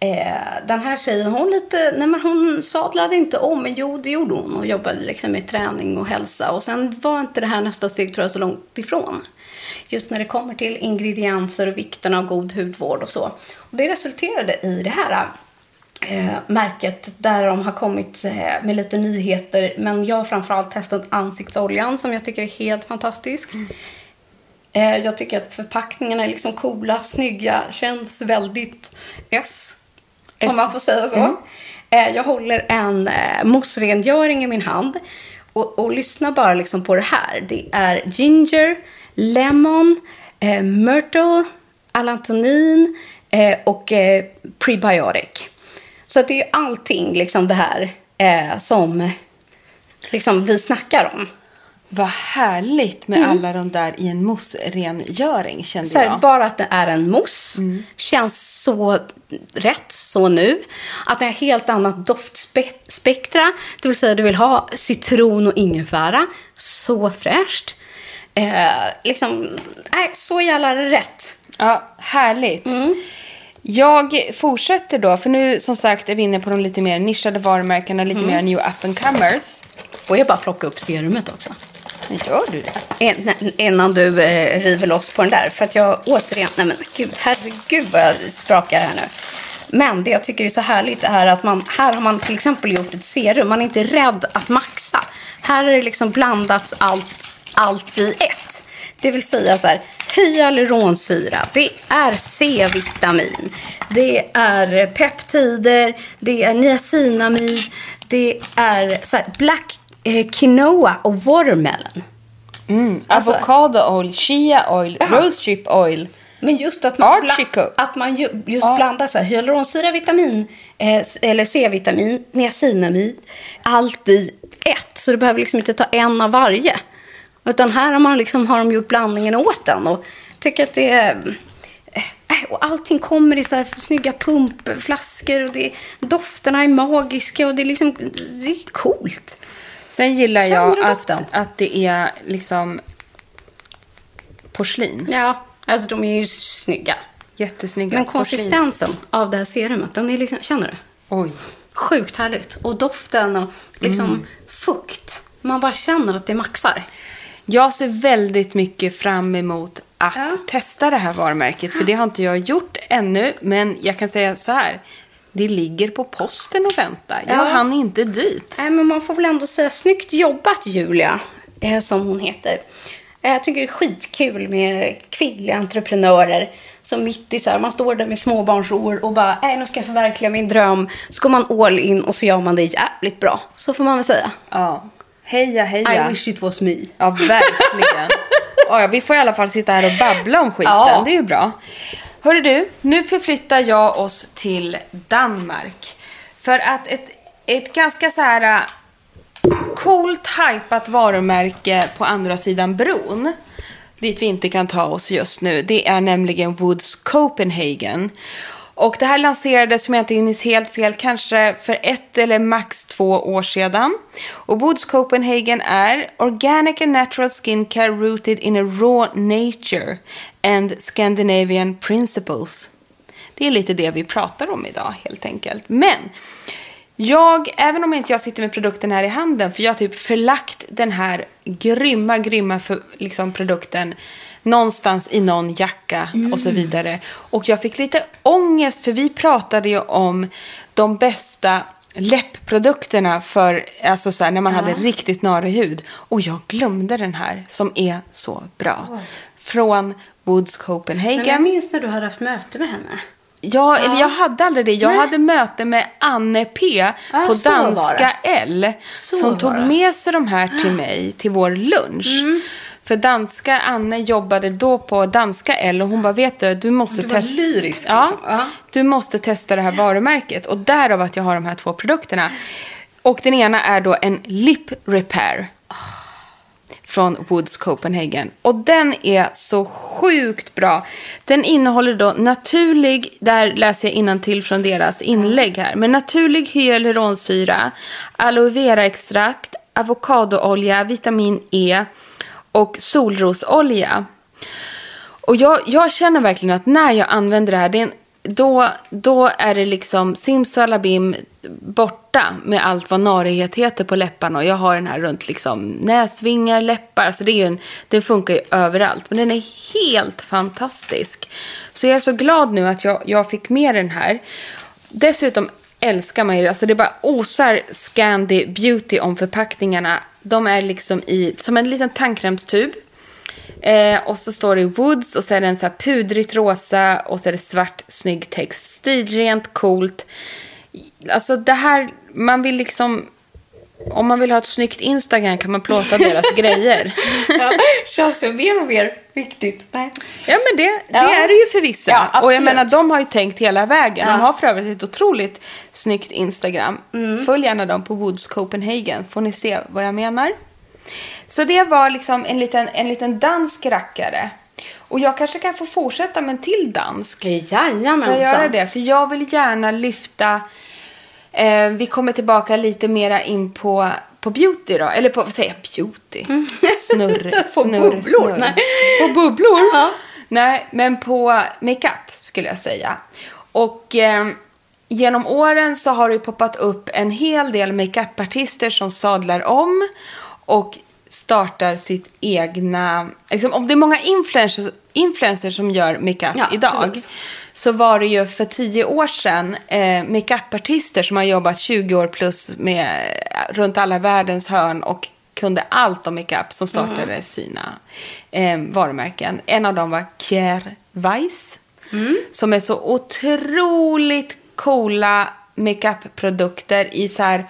eh, den här tjejen, hon lite, nej men hon sadlade inte om, men jo det gjorde hon. Och jobbade liksom med träning och hälsa. Och sen var inte det här nästa steg tror jag så långt ifrån. Just när det kommer till ingredienser och vikten av god hudvård och så. Och det resulterade i det här eh, märket där de har kommit eh, med lite nyheter. Men jag har framförallt testat ansiktsoljan som jag tycker är helt fantastisk. Eh, jag tycker att förpackningarna är liksom coola, snygga, känns väldigt S. S. Om man får säga så. Eh, jag håller en eh, mousserengöring i min hand. Och, och lyssna bara liksom på det här. Det är ginger, lemon, eh, myrtle, allantonin eh, och eh, prebiotic. Så att det är allting liksom det här eh, som liksom vi snackar om. Vad härligt med alla de där i en mousse-rengöring kände Mm. Så här, jag. bara att det är en mousse känns så rätt så nu. Att det är helt annat doftspektra. Det vill säga du vill ha citron och ingefära. Så fräscht. Eh, liksom, nej, så jävla rätt. Ja, härligt. Mm. Jag fortsätter då, för nu som sagt är vi inne på de lite mer nischade varumärkena, lite Mm. mer new up and comers. Får jag bara plocka upp serumet också? Men gör du det? In- Innan du eh, river loss på den där. För att jag återigen, nej men gud, herregud vad jag sprakar här nu. Men det jag tycker är så härligt är att man, här har man till exempel gjort ett serum. Man är inte rädd att maxa. Här har det liksom blandats allt, allt i ett. Det vill säga så här, hyaluronsyra, det är C-vitamin, det är peptider, det är niacinamid, det är så här, black eh, quinoa och watermelon. Alltså- Avocado oil, chia oil, rose chip oil. Men just att man, bla- att man ju, just Ja. blandar så här, hyaluronsyra, vitamin, eh, eller C-vitamin, niacinamid, allt i ett. Så du behöver liksom inte ta en av varje. Utan här har, man liksom, har de gjort blandningen åt den. Och tycker att det är... eh, Och allting kommer i så här snygga pumpflaskor och det, dofterna är magiska och det är liksom, det är coolt. Sen gillar jag att, att det är liksom porslin. Ja, alltså de är ju snygga. Jättesnygga Men porslins- konsistensen av det här serumet, den är liksom, känner du? Oj. Sjukt härligt. Och doften och liksom Mm. fukt. Man bara känner att det maxar. Jag ser väldigt mycket fram emot att Ja. testa det här varumärket. För det har inte jag gjort ännu. Men jag kan säga så här. Det ligger på posten och väntar. Jag Ja. hann inte dit. Nej, men man får väl ändå säga snyggt jobbat Julia, eh, som hon heter. Eh, Jag tycker det är skitkul med kvinnliga entreprenörer som mitt i så här, man står där med småbarnsår och bara, äh, nu ska jag förverkliga min dröm. Så går man all in och så gör man det jävligt bra. Så får man väl säga. Ja. Heja, heja. I wish it was me. Ja, verkligen. *laughs* Ja, ja, vi får i alla fall sitta här och babbla om skiten. Ja. Det är ju bra. Hörru du, nu förflyttar jag oss till Danmark. För att ett, ett ganska så här äh, coolt, hypat varumärke på andra sidan bron, dit vi inte kan ta oss just nu, det är nämligen Woods Copenhagen. Och det här lanserades, om jag inte minns helt fel, kanske för ett eller max två år sedan. Och Woods Copenhagen är Organic and Natural Skincare Rooted in a Raw Nature and Scandinavian Principles. Det är lite det vi pratar om idag helt enkelt. Men jag, även om inte jag sitter med produkten här i handen, för jag har typ förlagt den här grymma, grymma för, liksom, produkten någonstans i någon jacka och så vidare. Och jag fick lite ångest, för vi pratade ju om de bästa läppprodukterna för alltså så här, när man hade riktigt narig hud. Och jag glömde den här som är så bra. Från Woods Copenhagen. Men jag minns när du hade haft möte med henne. Ja, eller jag hade aldrig det. Jag hade möte med Anne P Ah, på Danska L. Så som tog med sig de här till mig till vår lunch. Mm. För danska Anne jobbade då på danska L och hon bara, vet du, du måste Du var testa. lyrisk, Ja, liksom. Du måste testa det här varumärket. Och därav att jag har de här två produkterna. Och den ena är då en lip repair från Woods Copenhagen. Och den är så sjukt bra. Den innehåller då naturlig, där läser jag till från deras inlägg här, men naturlig hyaluronsyra, aloe vera-extrakt, avokadoolja, vitamin E och solrosolja. Och jag, jag känner verkligen att när jag använder det här, det är en, då, då är det liksom simsalabim borta med allt vad narighet heter på läpparna. Och jag har den här runt liksom näsvingar, läppar. Alltså det är ju en, den funkar ju överallt. Men den är helt fantastisk. Så jag är så glad nu att jag, jag fick med den här. Dessutom älskar man ju, alltså det bara osar Scandi Beauty om förpackningarna. De är liksom i, som en liten tandkrämstub. Eh, och så står det Woods och så är det en så här pudrigt rosa och så är det svart snygg text. Stilrent, coolt. Alltså det här, man vill liksom... Om man vill ha ett snyggt Instagram kan man plåta deras *laughs* grejer. Ja, känns det mer och mer viktigt. Nej. Ja, men det, det Ja. är det ju för vissa. Ja, och jag menar, de har ju tänkt hela vägen. De Ja. har för övrigt ett otroligt snyggt Instagram. Följ gärna dem på Woods Copenhagen, får ni se vad jag menar. Så det var liksom en liten, en liten dansk rackare. Och jag kanske kan få fortsätta med en till dansk. Får jag göra Jajamensan. det? För jag vill gärna lyfta... Eh, vi kommer tillbaka lite mera in på, på beauty då. Eller på, vad säger jag? Beauty? Snurr, *laughs* På snurr, bubblor, snurr. nej. På bubblor? Ja. Nej, men på makeup skulle jag säga. Och eh, genom åren så har det poppat upp en hel del makeupartister som sadlar om och startar sitt egna... Liksom, om det är många influencers, influencers som gör makeup Ja, idag precis. Så var det ju för tio år sedan eh, makeupartister som har jobbat 20 år plus med, runt alla världens hörn och kunde allt om makeup som startade Mm. sina eh, varumärken. En av dem var Pierre Weiss Mm. som är så otroligt coola makeup-produkter i så här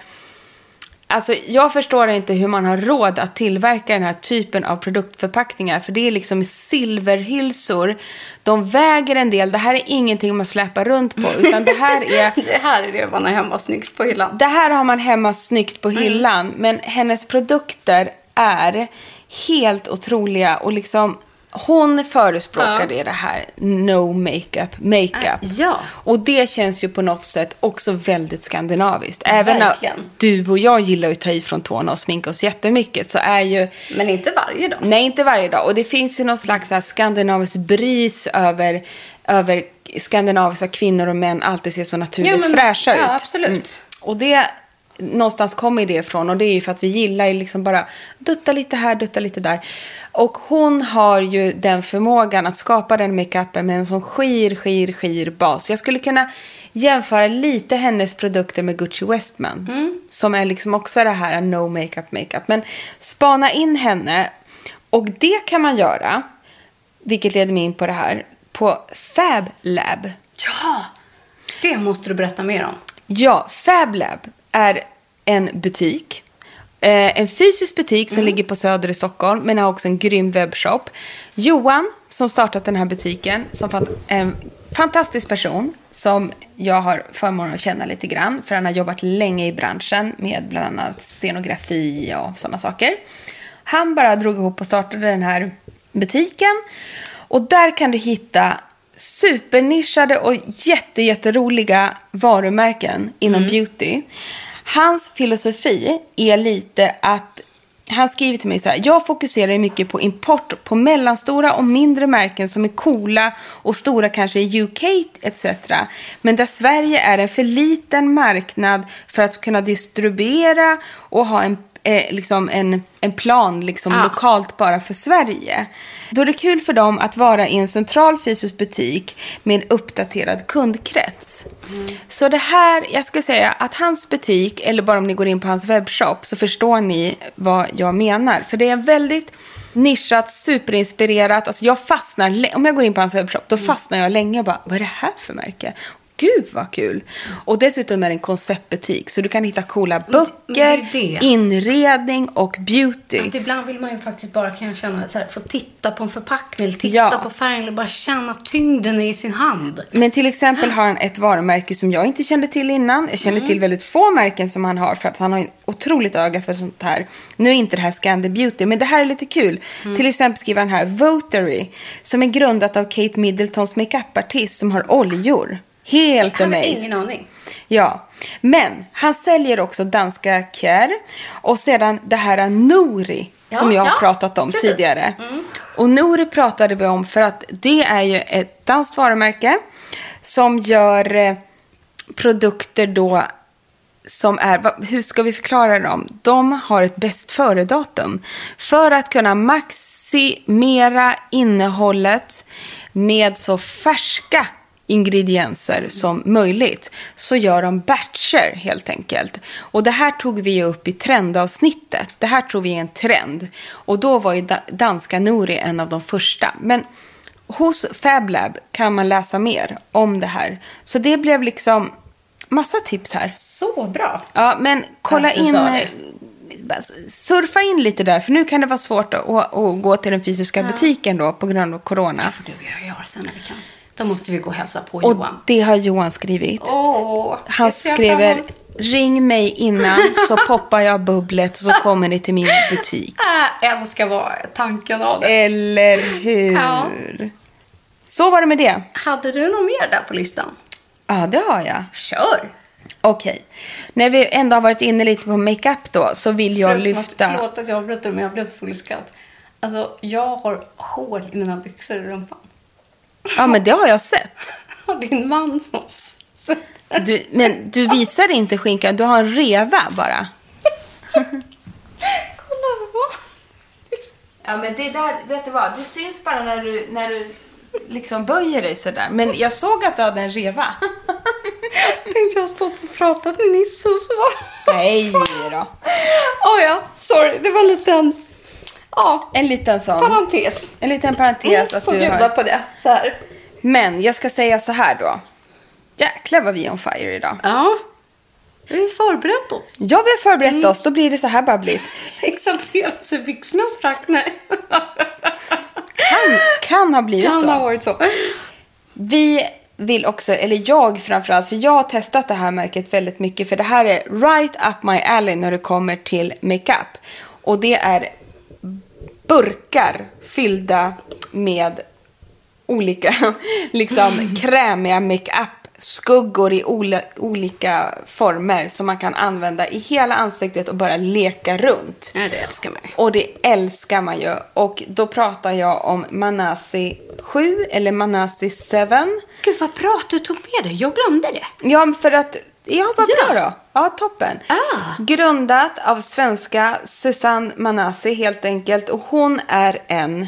Alltså, jag förstår inte hur man har råd att tillverka den här typen av produktförpackningar. För det är liksom silverhylsor. De väger en del. Det här är ingenting man släpar runt på. Utan det här är... *laughs* Det här är det man har hemma snyggt på hyllan. Det här har man hemma snyggt på hyllan. Men hennes produkter är helt otroliga. Och liksom... Hon förespråkade Ja. det här no makeup, makeup. Ja. Och det känns ju på något sätt också väldigt skandinaviskt. Även Verkligen. du och jag gillar att ta i från tårna och sminka oss jättemycket så är ju... Men inte varje dag. Nej, inte varje dag. Och det finns ju någon slags här skandinavisk bris över, över skandinaviska kvinnor och män alltid ser så naturligt Ja, men- fräscha ja, ut. absolut. Och det, någonstans kommer det ifrån och det är ju för att vi gillar ju liksom bara dutta lite här, dutta lite där. Och hon har ju den förmågan att skapa den makeupen med en sån skir, skir, skir bas. Jag skulle kunna jämföra lite hennes produkter med Gucci Westman. Som är liksom också det här no makeup makeup. Men spana in henne Och det kan man göra, vilket leder mig in på det här, på Fab Lab. Ja! Det måste du berätta mer om. Ja, Fab Lab är en butik. Eh, en fysisk butik som ligger på Söder i Stockholm, men har också en grym webbshop. Johan, som startat den här butiken, som fan, en fantastisk person som jag har förmånen att känna lite grann, för han har jobbat länge i branschen med bland annat scenografi och sådana saker. Han bara drog ihop och startade den här butiken. Och där kan du hitta supernischade och jätte, jätteroliga varumärken inom beauty. Hans filosofi är lite att han skriver till mig så här. Jag fokuserar mycket på import på mellanstora och mindre märken som är coola och stora kanske i UK etc. Men där Sverige är en för liten marknad för att kunna distribuera och ha en eh, liksom en, en plan liksom Ah. lokalt bara för Sverige. Då är det kul för dem att vara i en central fysisk butik med en uppdaterad kundkrets. Så det här, jag skulle säga att hans butik, eller bara om ni går in på hans webbshop så förstår ni vad jag menar. För det är väldigt nischat, superinspirerat. Alltså jag fastnar, om jag går in på hans webbshop, då fastnar jag länge och bara, vad är det här för märke? Gud vad kul! Och dessutom är det en konceptbutik, så du kan hitta coola böcker, det det. inredning och beauty. Att ibland vill man ju faktiskt bara kan känna, så här, få titta på en förpackning, titta Ja. på färgen, eller bara känna tyngden i sin hand. Men till exempel har han ett varumärke som jag inte kände till innan. Jag kände till väldigt få märken som han har för att han har en otroligt öga för sånt här. Nu är inte det här Scandi Beauty, men det här är lite kul. Till exempel skriver han här Votary, som är grundat av Kate Middletons makeupartist som har oljor. Helt hade amazed. ingen aning. Ja, men han säljer också danska Kjär och sedan det här Nori Ja, som jag har ja, pratat om precis. Mm. tidigare. Och Nori pratade vi om för att det är ju ett danskt varumärke som gör eh, produkter då som är, hur ska vi förklara dem? De har ett bäst före-datum. För att kunna maximera innehållet med så färska ingredienser som möjligt så gör de batcher helt enkelt. Och det här tog vi upp i trendavsnittet. Det här tror vi är en trend. Och då var ju da- danska Nori en av de första. Men hos FabLab kan man läsa mer om det här. Så det blev liksom massa tips här. Så bra. Ja, men kolla in... eh, Surfa in lite där, för nu kan det vara svårt att, att, att gå till den fysiska butiken då på grund av corona. Det får du och jag göra sen när vi kan. Då måste vi gå och hälsa på Och Johan. det har Johan skrivit. Åh, Han skriver, ring mig innan så *laughs* poppar jag bubblet och så kommer ni till min butik. *laughs* Jag älskar vad tanken av det. Eller hur? Ja. Så var det med det. Hade du något mer där på listan? Ja, det har jag. Kör! Okej. När vi ändå har varit inne lite på makeup då så vill jag Förlåt, lyfta... Förlåt att jag avbryter, men jag blev full skratt. Alltså, jag har hål i mina byxor i rumpan. Ja, men det har jag sett. *laughs* Och din man som... Du, men du visar inte skinkan, du har en reva bara. *laughs* Kolla vad... Ja, men det där, vet du vad? Det syns bara när du, när du liksom böjer dig sådär. Men jag såg att du hade en reva. Tänkte jag har stått och pratat med Nisse och så. Nej då. Oh, ja, sorry. Det var en liten... Ja, En liten sån. parentes. En liten parentes att får du bjuda har. på det. Så här. Men jag ska säga så här då. Jäklar vad vi är on fire idag. Ja. Vi har förberett oss. Ja, vi har förberett oss. Då blir det så här babbligt. Exalterat så byxorna sprack. Nej. Kan, kan ha blivit Kan så. ha varit så. Vi vill också, eller jag framförallt, för jag har testat det här märket väldigt mycket. För det här är right up my alley när det kommer till makeup. Och det är burkar fyllda med olika *laughs* liksom krämiga makeup skuggor i ola, olika former som man kan använda i hela ansiktet och bara leka runt. Ja, det älskar mig. Och det älskar man ju. Och då pratar jag om Manasi 7 eller Manasi 7. Gud, vad bra att du tog med det. Jag glömde det. Ja, för att... Ja, vad Ja. bra då. Ja, toppen. Ah. Grundat av svenska Susanne Manasi helt enkelt. Och hon är en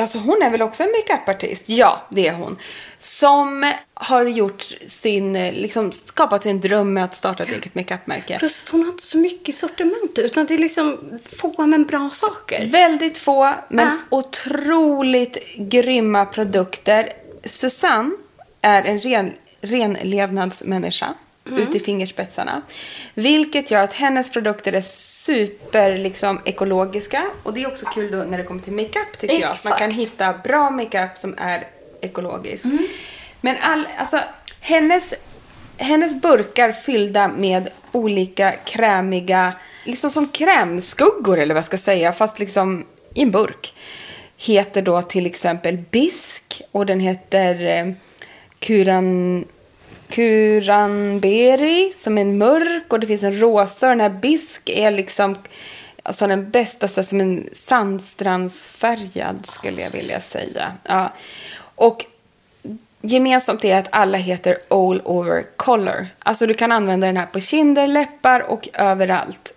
alltså hon är väl också en makeupartist? Ja, det är hon. Som har gjort sin, liksom skapat sin dröm med att starta ett eget makeupmärke. Plus hon har inte så mycket sortiment utan det är liksom få men bra saker. Väldigt få, men Ja. otroligt grymma produkter. Susanne är en ren, renlevnadsmänniska ut i fingerspetsarna. Vilket gör att hennes produkter är super liksom, ekologiska. Och det är också kul då när det kommer till makeup tycker jag. Att man kan Exakt. hitta bra makeup som är ekologisk. Men all, alltså, hennes, hennes burkar fyllda med olika krämiga, liksom som krämskuggor eller vad jag ska säga, fast liksom i en burk. Heter då till exempel Bisk och den heter eh, Kuran, Kuranberi som är en mörk och det finns en rosa och den här Bisk är liksom alltså den bästa, så här som en sandstrandsfärgad skulle jag vilja säga. Ja. Och gemensamt är att alla heter all over color. Alltså du kan använda den här på kinder, läppar och överallt.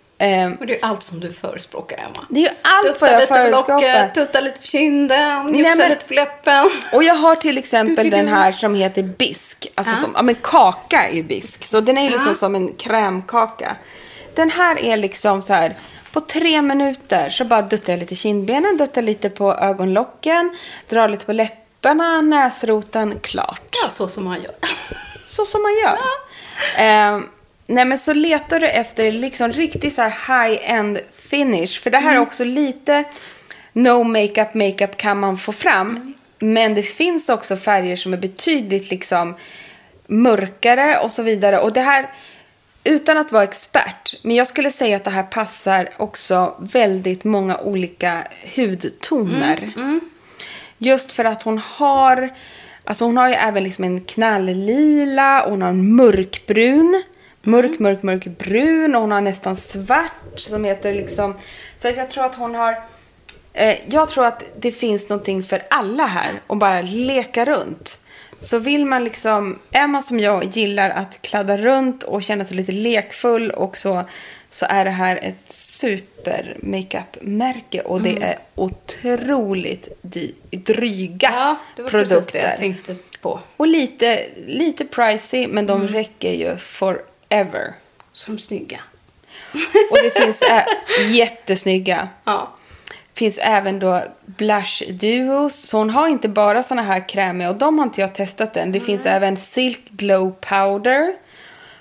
Och det är allt som du förespråkar, Emma. det är ju allt Tutta vad jag förespråkar. locket, tutta lite på kinden, Nej, men- lite på läppen. *laughs* Och jag har till exempel den här som heter bisk. Alltså Ja. som, ja men kaka är ju bisk. Så den är ju liksom Ja. som en krämkaka. Den här är liksom så här. På tre minuter så bara duttar jag lite kindbenen, duttar lite på ögonlocken, drar lite på läpparna, näsroten, klart. Ja, så som man gör. Så som man gör. Eh, nej men så letar du efter liksom riktigt så här high-end finish. För det här är också lite no makeup makeup kan man få fram. Men det finns också färger som är betydligt liksom mörkare och så vidare. Och det här, utan att vara expert, men jag skulle säga att det här passar också väldigt många olika hudtoner. Just för att hon har, alltså hon har ju även liksom en knalllila och hon har en mörkbrun. Mörk, mörk, mörk brun och hon har nästan svart som heter liksom. Så att jag tror att hon har, eh, jag tror att det finns någonting för alla här och bara leka runt. Så vill man liksom, är man som jag gillar att kladda runt och känna sig lite lekfull och så, så är det här ett super makeup-märke och det är otroligt dy- dryga Mm. Ja, det var produkter. precis det jag tänkte på. Och lite, lite pricey, men de Mm. räcker ju forever. Som snygga. Och det finns jättesnygga. Ja. finns även då blush duos. Så hon har inte bara såna här krämiga och de har inte jag testat än. Det finns även Silk Glow Powder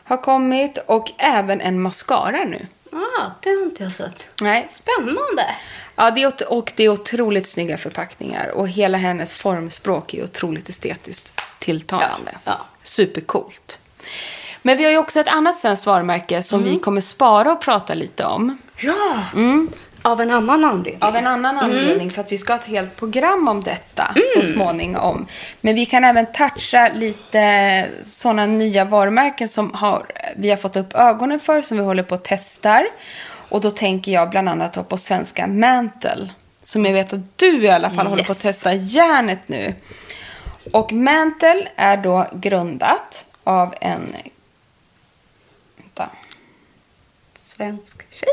har kommit och även en mascara nu. Ah, det har inte jag sett. Nej. Spännande. Ja, det är, och det är otroligt snygga förpackningar och hela hennes formspråk är otroligt estetiskt tilltalande. Ja, ja. Supercoolt. Men vi har ju också ett annat svenskt varumärke som Mm. vi kommer spara och prata lite om. Ja! Av en annan anledning. Av en annan Mm. anledning, för att vi ska ha ett helt program om detta så småningom. Men vi kan även toucha lite sådana nya varumärken som har, vi har fått upp ögonen för, som vi håller på att testar. Och då tänker jag bland annat på svenska Mantle. Som jag vet att du i alla fall håller på att Yes. testa järnet nu. Och Mantle är då grundat av en... Svensk tjej.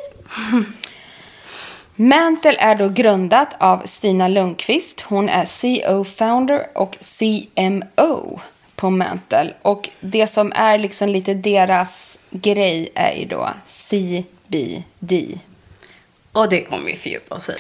Mantle är då grundat av Stina Lundqvist. Hon är CEO-founder och CMO på Mantle. Och det som är liksom lite deras grej är ju då CBD. Och det kommer vi fördjupa oss i.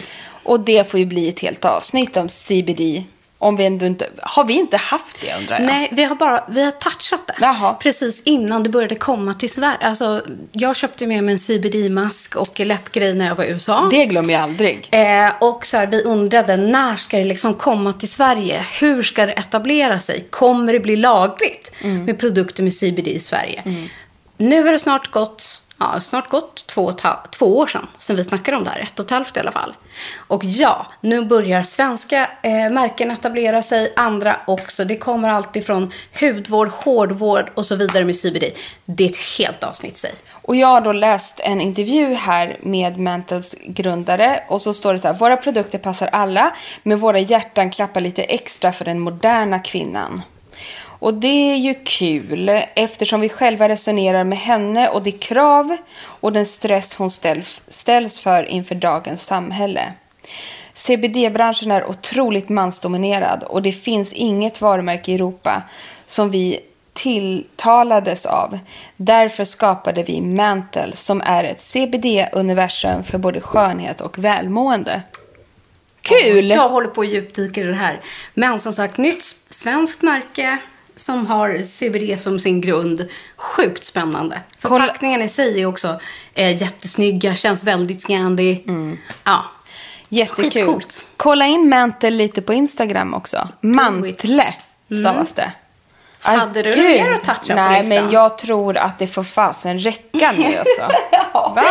Och det får ju bli ett helt avsnitt om CBD. Om vi ändå inte... Har vi inte haft det undrar jag? Nej, vi har bara vi har touchat det. Jaha. Precis innan det började komma till Sverige. Alltså, jag köpte med mig en CBD-mask och läppgrej när jag var i USA. Det glömmer jag aldrig. Eh, och så här, vi undrade, när ska det liksom komma till Sverige? Hur ska det etablera sig? Kommer det bli lagligt med produkter med CBD i Sverige? Nu har det snart gått, ja, snart gått två, två år sedan, sedan vi snackade om det här. Ett och ett halvt i alla fall. Och ja, nu börjar svenska eh, märken etablera sig, andra också. Det kommer alltid från hudvård, hårdvård och så vidare med CBD. Det är ett helt avsnitt sig. Och jag har då läst en intervju här med Mentals grundare och så står det så här. Våra produkter passar alla, men våra hjärtan klappar lite extra för den moderna kvinnan. Och det är ju kul eftersom vi själva resonerar med henne och de krav och den stress hon ställs, ställs för inför dagens samhälle. CBD-branschen är otroligt mansdominerad och det finns inget varumärke i Europa som vi tilltalades av. Därför skapade vi Mantle som är ett CBD-universum för både skönhet och välmående. Kul! Jag håller på att djupdyka i det här. Men som sagt, nytt svenskt märke som har CBD som sin grund. Sjukt spännande. Förpackningen i sig är också eh, jättesnygga, känns väldigt Scandi. Ja. Jättekul. Skitcoolt. Kolla in Mantle lite på Instagram också. Mantle stavas det. Aj, Hade du gud. mer att toucha på Nej, listan? men jag tror att det får fasen räcka nu alltså. *laughs* Va?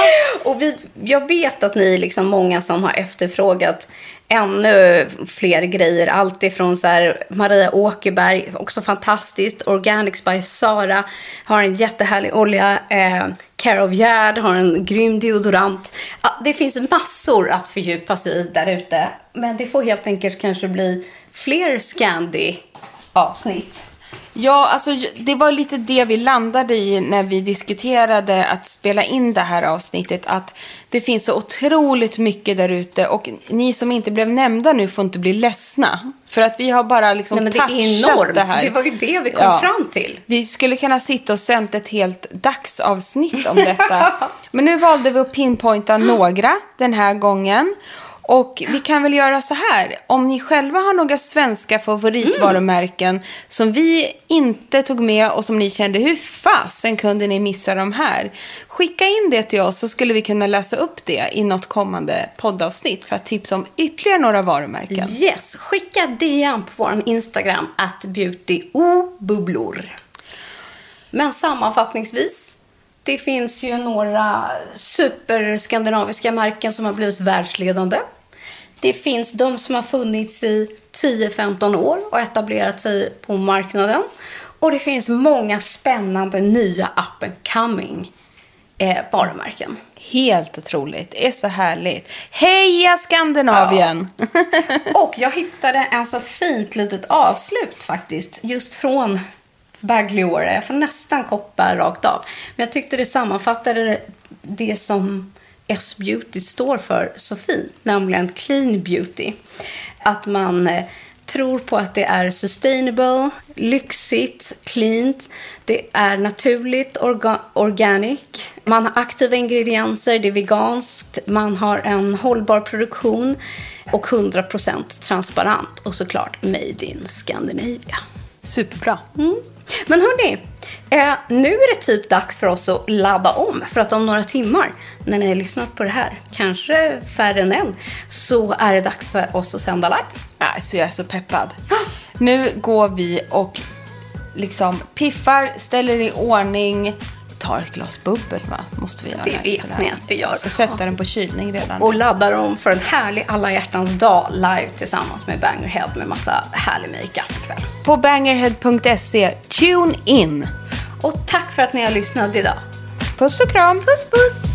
Och vi, jag vet att ni är liksom många som har efterfrågat ännu fler grejer. Allt ifrån så här Maria Åkerberg, också fantastiskt. Organics by Sara har en jättehärlig olja. Eh, Care of Gerd har en grym deodorant. Ja, det finns massor att fördjupa sig i där ute. Men det får helt enkelt kanske bli fler Scandi-avsnitt. Ja, alltså det var lite det vi landade i när vi diskuterade att spela in det här avsnittet. Att det finns så otroligt mycket där ute och ni som inte blev nämnda nu får inte bli ledsna. För att vi har bara liksom Nej, men det är enormt. det här. Det var ju det vi kom fram till. Vi skulle kunna sitta och sänt ett helt dagsavsnitt om detta. *laughs* Men nu valde vi att pinpointa några den här gången. Och vi kan väl göra så här. Om ni själva har några svenska favoritvarumärken som vi inte tog med och som ni kände, hur fasen kunde ni missa de här? Skicka in det till oss så skulle vi kunna läsa upp det i något kommande poddavsnitt för att tipsa om ytterligare några varumärken. Yes, skicka DM på vår Instagram, att beautyobubblor. Men sammanfattningsvis, det finns ju några superskandinaviska märken som har blivit världsledande. Det finns de som har funnits i 10-15 år och etablerat sig på marknaden. Och det finns många spännande nya up and coming eh, varumärken. Helt otroligt. Det är så härligt. Heja Skandinavien! *laughs* Och jag hittade en så fint litet avslut faktiskt, just från Bagliore. Jag får nästan koppa rakt av. Men jag tyckte det sammanfattade det som S-beauty står för så fint, nämligen clean beauty. Att man eh, tror på att det är sustainable, lyxigt, cleant, det är naturligt, orga- organic, man har aktiva ingredienser, det är veganskt, man har en hållbar produktion och 100% transparent och såklart made in Scandinavia. Superbra. Men hörni, eh, nu är det typ dags för oss att ladda om. För att om några timmar, när ni har lyssnat på det här, kanske färre än en, så är det dags för oss att sända live. Alltså jag är så peppad. Nu går vi och liksom piffar, ställer i ordning, tar ett glas bubbel va? Måste vi göra. Det vet ni att vi gör. Ska sätta den på kylning redan. Och laddar om för en härlig alla hjärtans dag live tillsammans med Bangerhead med massa härlig makeup ikväll. På bangerhead.se, tune in! Och tack för att ni har lyssnat idag. Puss och kram! Puss puss!